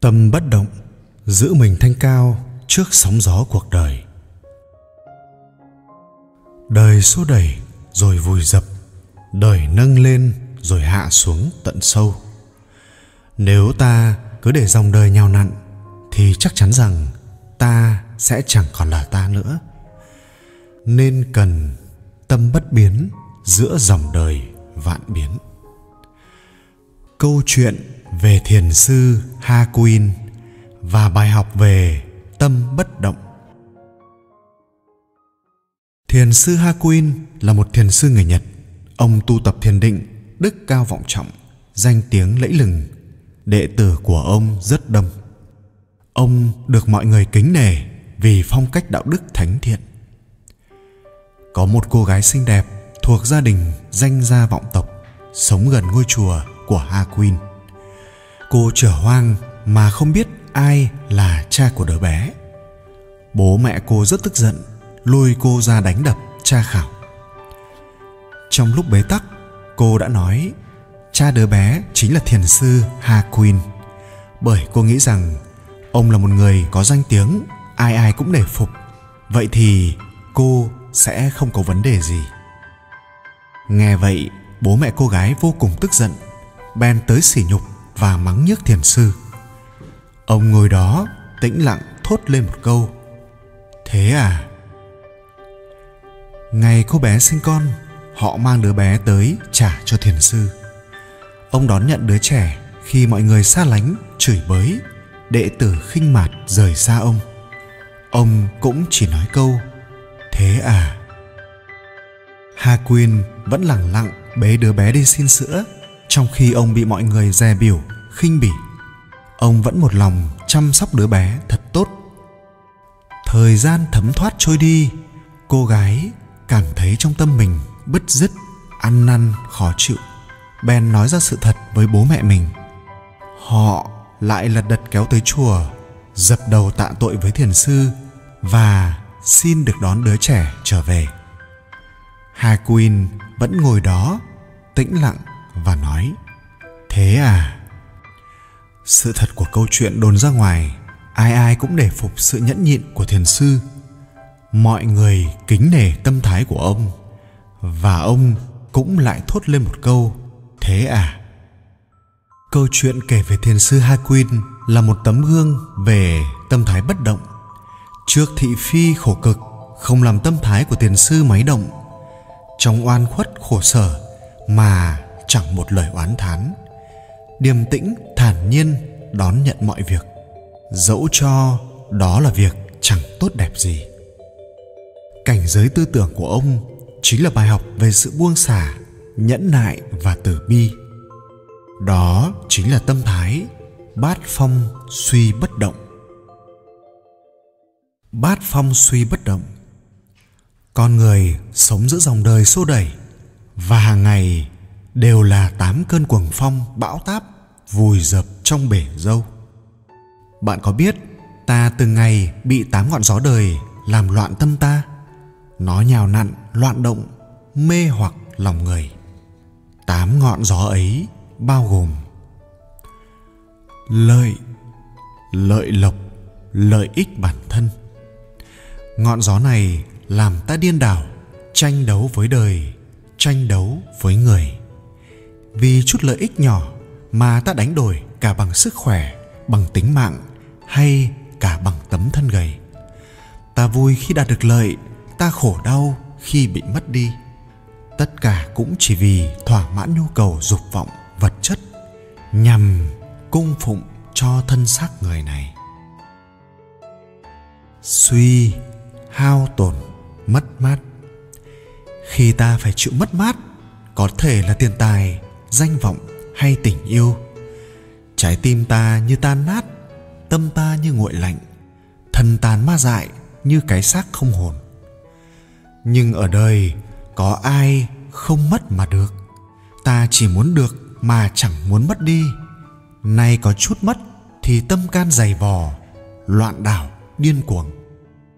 tâm bất động, giữ mình thanh cao trước sóng gió cuộc đời. Đời xô đẩy rồi vùi dập, đời nâng lên rồi hạ xuống tận sâu. Nếu ta cứ để dòng đời nhào nặn, thì chắc chắn rằng ta sẽ chẳng còn là ta nữa. Nên cần tâm bất biến giữa dòng đời vạn biến. Câu chuyện về thiền sư Hakuin và bài học về tâm bất động. Thiền sư Hakuin là một thiền sư người Nhật. Ông tu tập thiền định, đức cao vọng trọng, danh tiếng lẫy lừng. Đệ tử của ông rất đông. Ông được mọi người kính nể vì phong cách đạo đức thánh thiện. Có một cô gái xinh đẹp thuộc gia đình danh gia vọng tộc sống gần ngôi chùa của Hakuin. Cô trở hoang mà không biết ai là cha của đứa bé. Bố mẹ cô rất tức giận, lôi cô ra đánh đập cha khảo. Trong lúc bế tắc, cô đã nói cha đứa bé chính là thiền sư ha queen bởi cô nghĩ rằng ông là một người có danh tiếng ai ai cũng nể phục vậy thì cô sẽ không có vấn đề gì nghe vậy bố mẹ cô gái vô cùng tức giận bèn tới sỉ nhục và mắng nhức thiền sư. Ông ngồi đó tĩnh lặng thốt lên một câu, thế à? Ngày cô bé sinh con, họ mang đứa bé tới trả cho thiền sư. Ông đón nhận đứa trẻ khi mọi người xa lánh chửi bới, đệ tử khinh mạt rời xa ông. Ông cũng chỉ nói câu, thế à? Hà quyên vẫn lẳng lặng bế đứa bé đi xin sữa trong khi ông bị mọi người dè biểu, khinh bỉ, ông vẫn một lòng chăm sóc đứa bé thật tốt. Thời gian thấm thoát trôi đi, cô gái cảm thấy trong tâm mình bứt rứt, ăn năn, khó chịu. Ben nói ra sự thật với bố mẹ mình. Họ lại lật đật kéo tới chùa, dập đầu tạ tội với thiền sư và xin được đón đứa trẻ trở về. Hà queen vẫn ngồi đó, tĩnh lặng và nói, thế à? Sự thật của câu chuyện đồn ra ngoài, ai ai cũng để phục sự nhẫn nhịn của thiền sư. Mọi người kính nể tâm thái của ông, và ông cũng lại thốt lên một câu, thế à? Câu chuyện kể về thiền sư hakuin là một tấm gương về tâm thái bất động. Trước thị phi khổ cực, không làm tâm thái của thiền sư máy động, trong oan khuất khổ sở mà chẳng một lời oán thán. Điềm tĩnh, thản nhiên đón nhận mọi việc. Dẫu cho đó là việc chẳng tốt đẹp gì. Cảnh giới tư tưởng của ông chính là bài học về sự buông xả, nhẫn nại và từ bi. Đó chính là tâm thái bát phong suy bất động. Bát phong suy bất động. Con người sống giữa dòng đời xô đẩy và hàng ngày đều là tám cơn cuồng phong, bão táp, vùi dập trong bể dâu. Bạn có biết, ta từng ngày bị tám ngọn gió đời làm loạn tâm ta? Nó nhào nặn, loạn động, mê hoặc lòng người. Tám ngọn gió ấy bao gồm lợi lợi lộc, lợi ích bản thân. Ngọn gió này làm ta điên đảo, tranh đấu với đời, tranh đấu với người vì chút lợi ích nhỏ mà ta đánh đổi cả bằng sức khỏe, bằng tính mạng hay cả bằng tấm thân gầy. Ta vui khi đạt được lợi, ta khổ đau khi bị mất đi. Tất cả cũng chỉ vì thỏa mãn nhu cầu, dục vọng, vật chất nhằm cung phụng cho thân xác người này. Suy hao tổn, mất mát. Khi ta phải chịu mất mát, có thể là tiền tài danh vọng hay tình yêu. Trái tim ta như tan nát, tâm ta như nguội lạnh thân tàn ma dại như cái xác không hồn. Nhưng ở đời, có ai không mất mà được? Ta chỉ muốn được mà chẳng muốn mất đi. Nay có chút mất thì tâm can dày vò, loạn đảo, điên cuồng.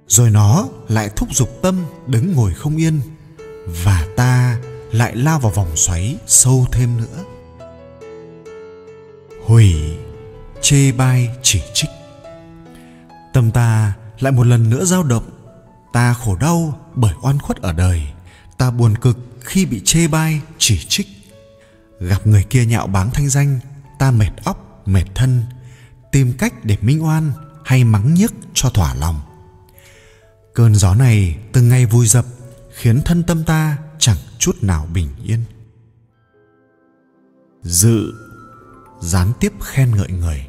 Rồi nó lại thúc giục tâm đứng ngồi không yên. Và ta lại lao vào vòng xoáy sâu thêm nữa. Hủy chê bai chỉ trích. Tâm ta lại một lần nữa dao động. Ta khổ đau bởi oan khuất ở đời. Ta buồn cực khi bị chê bai, chỉ trích. Gặp người kia nhạo báng thanh danh, ta mệt óc, mệt thân. Tìm cách để minh oan hay mắng nhiếc cho thỏa lòng. Cơn gió này từng ngày vui dập, khiến thân tâm ta chẳng chút nào bình yên. Dự gián tiếp khen ngợi người.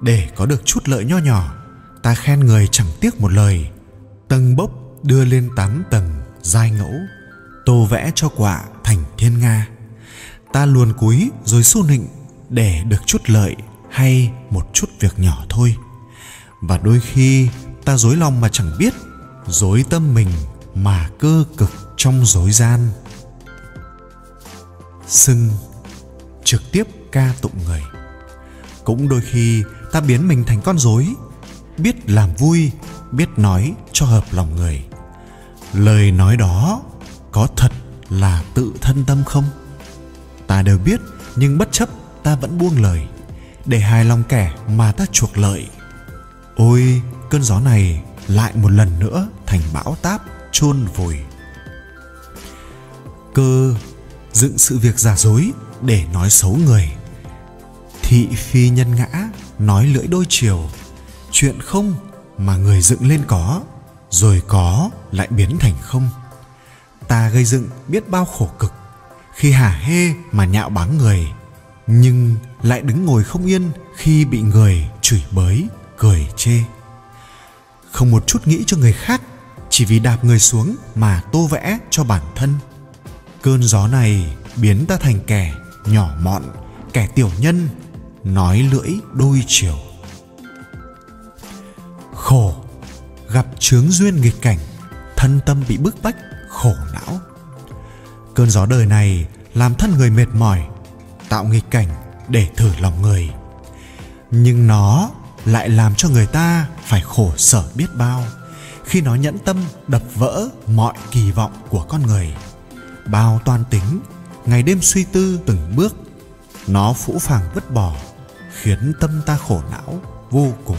Để có được chút lợi nho nhỏ, ta khen người chẳng tiếc một lời. Tầng bốc đưa lên tám tầng dai ngẫu, tô vẽ cho quả thành thiên nga. Ta luồn cúi rồi xu nịnh để được chút lợi hay một chút việc nhỏ thôi. Và đôi khi ta dối lòng mà chẳng biết, dối tâm mình mà cơ cực trong dối gian. Xưng trực tiếp ca tụng người. Cũng đôi khi ta biến mình thành con dối biết làm vui, biết nói cho hợp lòng người. Lời nói đó có thật là tự thân tâm không? Ta đều biết, nhưng bất chấp ta vẫn buông lời, để hài lòng kẻ mà ta chuộc lợi. Ôi, cơn gió này lại một lần nữa thành bão táp chôn vùi cơ, dựng sự việc giả dối để nói xấu người. Thị phi nhân ngã, nói lưỡi đôi chiều. Chuyện không mà người dựng lên có, rồi có lại biến thành không. Ta gây dựng biết bao khổ cực, khi hả hê mà nhạo báng người, nhưng lại đứng ngồi không yên khi bị người chửi bới, cười chê. Không một chút nghĩ cho người khác, chỉ vì đạp người xuống mà tô vẽ cho bản thân cơn gió này biến ta thành kẻ nhỏ mọn, kẻ tiểu nhân, nói lưỡi đôi chiều. Khổ, gặp chướng duyên nghịch cảnh, thân tâm bị bức bách, khổ não. Cơn gió đời này làm thân người mệt mỏi, tạo nghịch cảnh để thử lòng người. Nhưng nó lại làm cho người ta phải khổ sở biết bao khi nó nhẫn tâm đập vỡ mọi kỳ vọng của con người bao toan tính. Ngày đêm suy tư từng bước, nó phũ phàng vứt bỏ, khiến tâm ta khổ não vô cùng.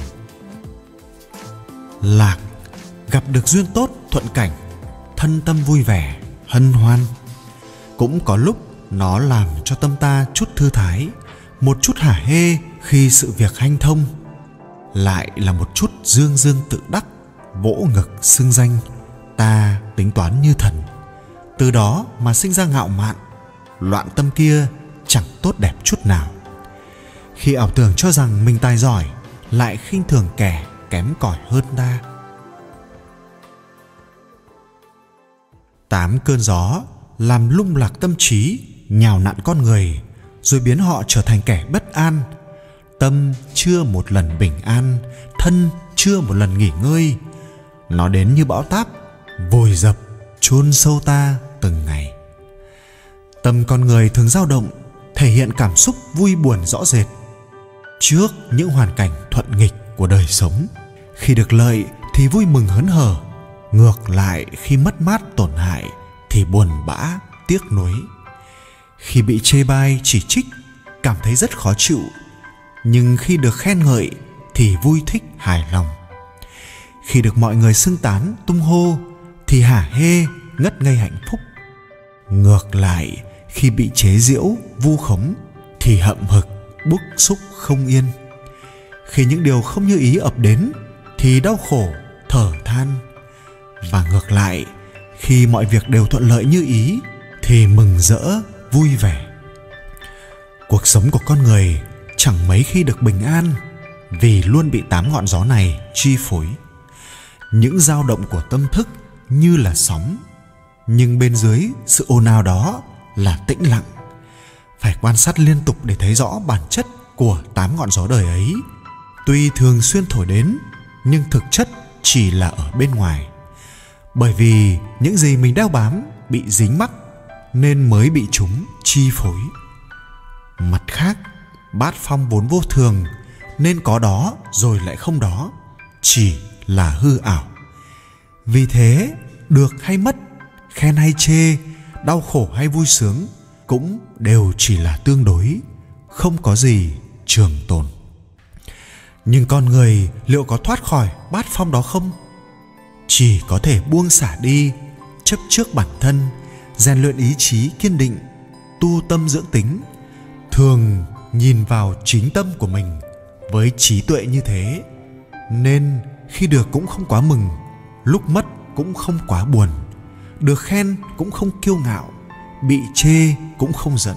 Lạc, gặp được duyên tốt, thuận cảnh, thân tâm vui vẻ, hân hoan. Cũng có lúc nó làm cho tâm ta chút thư thái, một chút hả hê khi sự việc hanh thông. Lại là một chút dương dương tự đắc, vỗ ngực xưng danh, ta tính toán như thần từ đó mà sinh ra ngạo mạn, loạn tâm kia chẳng tốt đẹp chút nào. Khi ảo tưởng cho rằng mình tài giỏi, lại khinh thường kẻ kém cỏi hơn ta. Tám cơn gió làm lung lạc tâm trí, nhào nặn con người, rồi biến họ trở thành kẻ bất an. Tâm chưa một lần bình an, thân chưa một lần nghỉ ngơi. Nó đến như bão táp, vùi dập, chôn sâu ta từng ngày. Tâm con người thường dao động, thể hiện cảm xúc vui buồn rõ rệt trước những hoàn cảnh thuận nghịch của đời sống. Khi được lợi thì vui mừng hớn hở, ngược lại khi mất mát tổn hại thì buồn bã, tiếc nuối. Khi bị chê bai, chỉ trích, cảm thấy rất khó chịu, nhưng khi được khen ngợi thì vui thích hài lòng. Khi được mọi người xưng tán, tung hô thì hả hê, ngất ngây hạnh phúc ngược lại, khi bị chế giễu, vu khống, thì hậm hực, bức xúc không yên. Khi những điều không như ý ập đến, thì đau khổ, thở than. Và ngược lại, khi mọi việc đều thuận lợi như ý, thì mừng rỡ, vui vẻ. Cuộc sống của con người chẳng mấy khi được bình an vì luôn bị tám ngọn gió này chi phối. Những dao động của tâm thức như là sóng nhưng bên dưới sự ồn ào đó là tĩnh lặng. Phải quan sát liên tục để thấy rõ bản chất của tám ngọn gió đời ấy. Tuy thường xuyên thổi đến, nhưng thực chất chỉ là ở bên ngoài. Bởi vì những gì mình đeo bám bị dính mắc, nên mới bị chúng chi phối. Mặt khác, bát phong vốn vô thường, nên có đó rồi lại không đó, chỉ là hư ảo. Vì thế, được hay mất khen hay chê, đau khổ hay vui sướng cũng đều chỉ là tương đối, không có gì trường tồn. Nhưng con người liệu có thoát khỏi bát phong đó không? Chỉ có thể buông xả đi, chấp trước bản thân, rèn luyện ý chí kiên định, tu tâm dưỡng tính, thường nhìn vào chính tâm của mình với trí tuệ như thế. Nên khi được cũng không quá mừng, lúc mất cũng không quá buồn được khen cũng không kiêu ngạo, bị chê cũng không giận,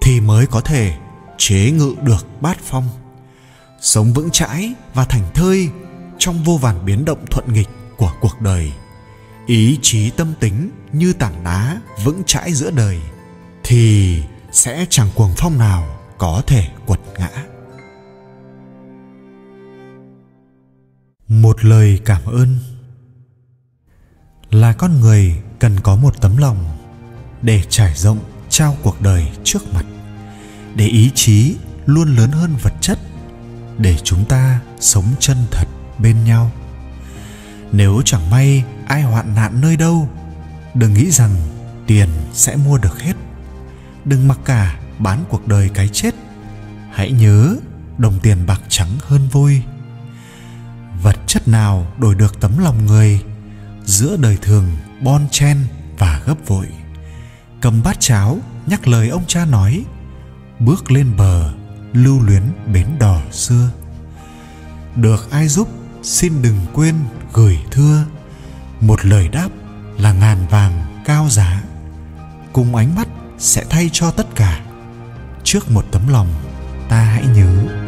thì mới có thể chế ngự được bát phong. Sống vững chãi và thành thơi trong vô vàn biến động thuận nghịch của cuộc đời. Ý chí tâm tính như tảng đá vững chãi giữa đời, thì sẽ chẳng cuồng phong nào có thể quật ngã. Một lời cảm ơn là con người cần có một tấm lòng để trải rộng trao cuộc đời trước mặt để ý chí luôn lớn hơn vật chất để chúng ta sống chân thật bên nhau. Nếu chẳng may ai hoạn nạn nơi đâu đừng nghĩ rằng tiền sẽ mua được hết. Đừng mặc cả bán cuộc đời cái chết hãy nhớ đồng tiền bạc trắng hơn vui, vật chất nào đổi được tấm lòng người giữa đời thường, bon chen và gấp vội. Cầm bát cháo, nhắc lời ông cha nói, bước lên bờ, lưu luyến bến đò xưa. Được ai giúp, xin đừng quên gửi thưa. Một lời đáp là ngàn vàng cao giá. Cùng ánh mắt sẽ thay cho tất cả. Trước một tấm lòng, ta hãy nhớ.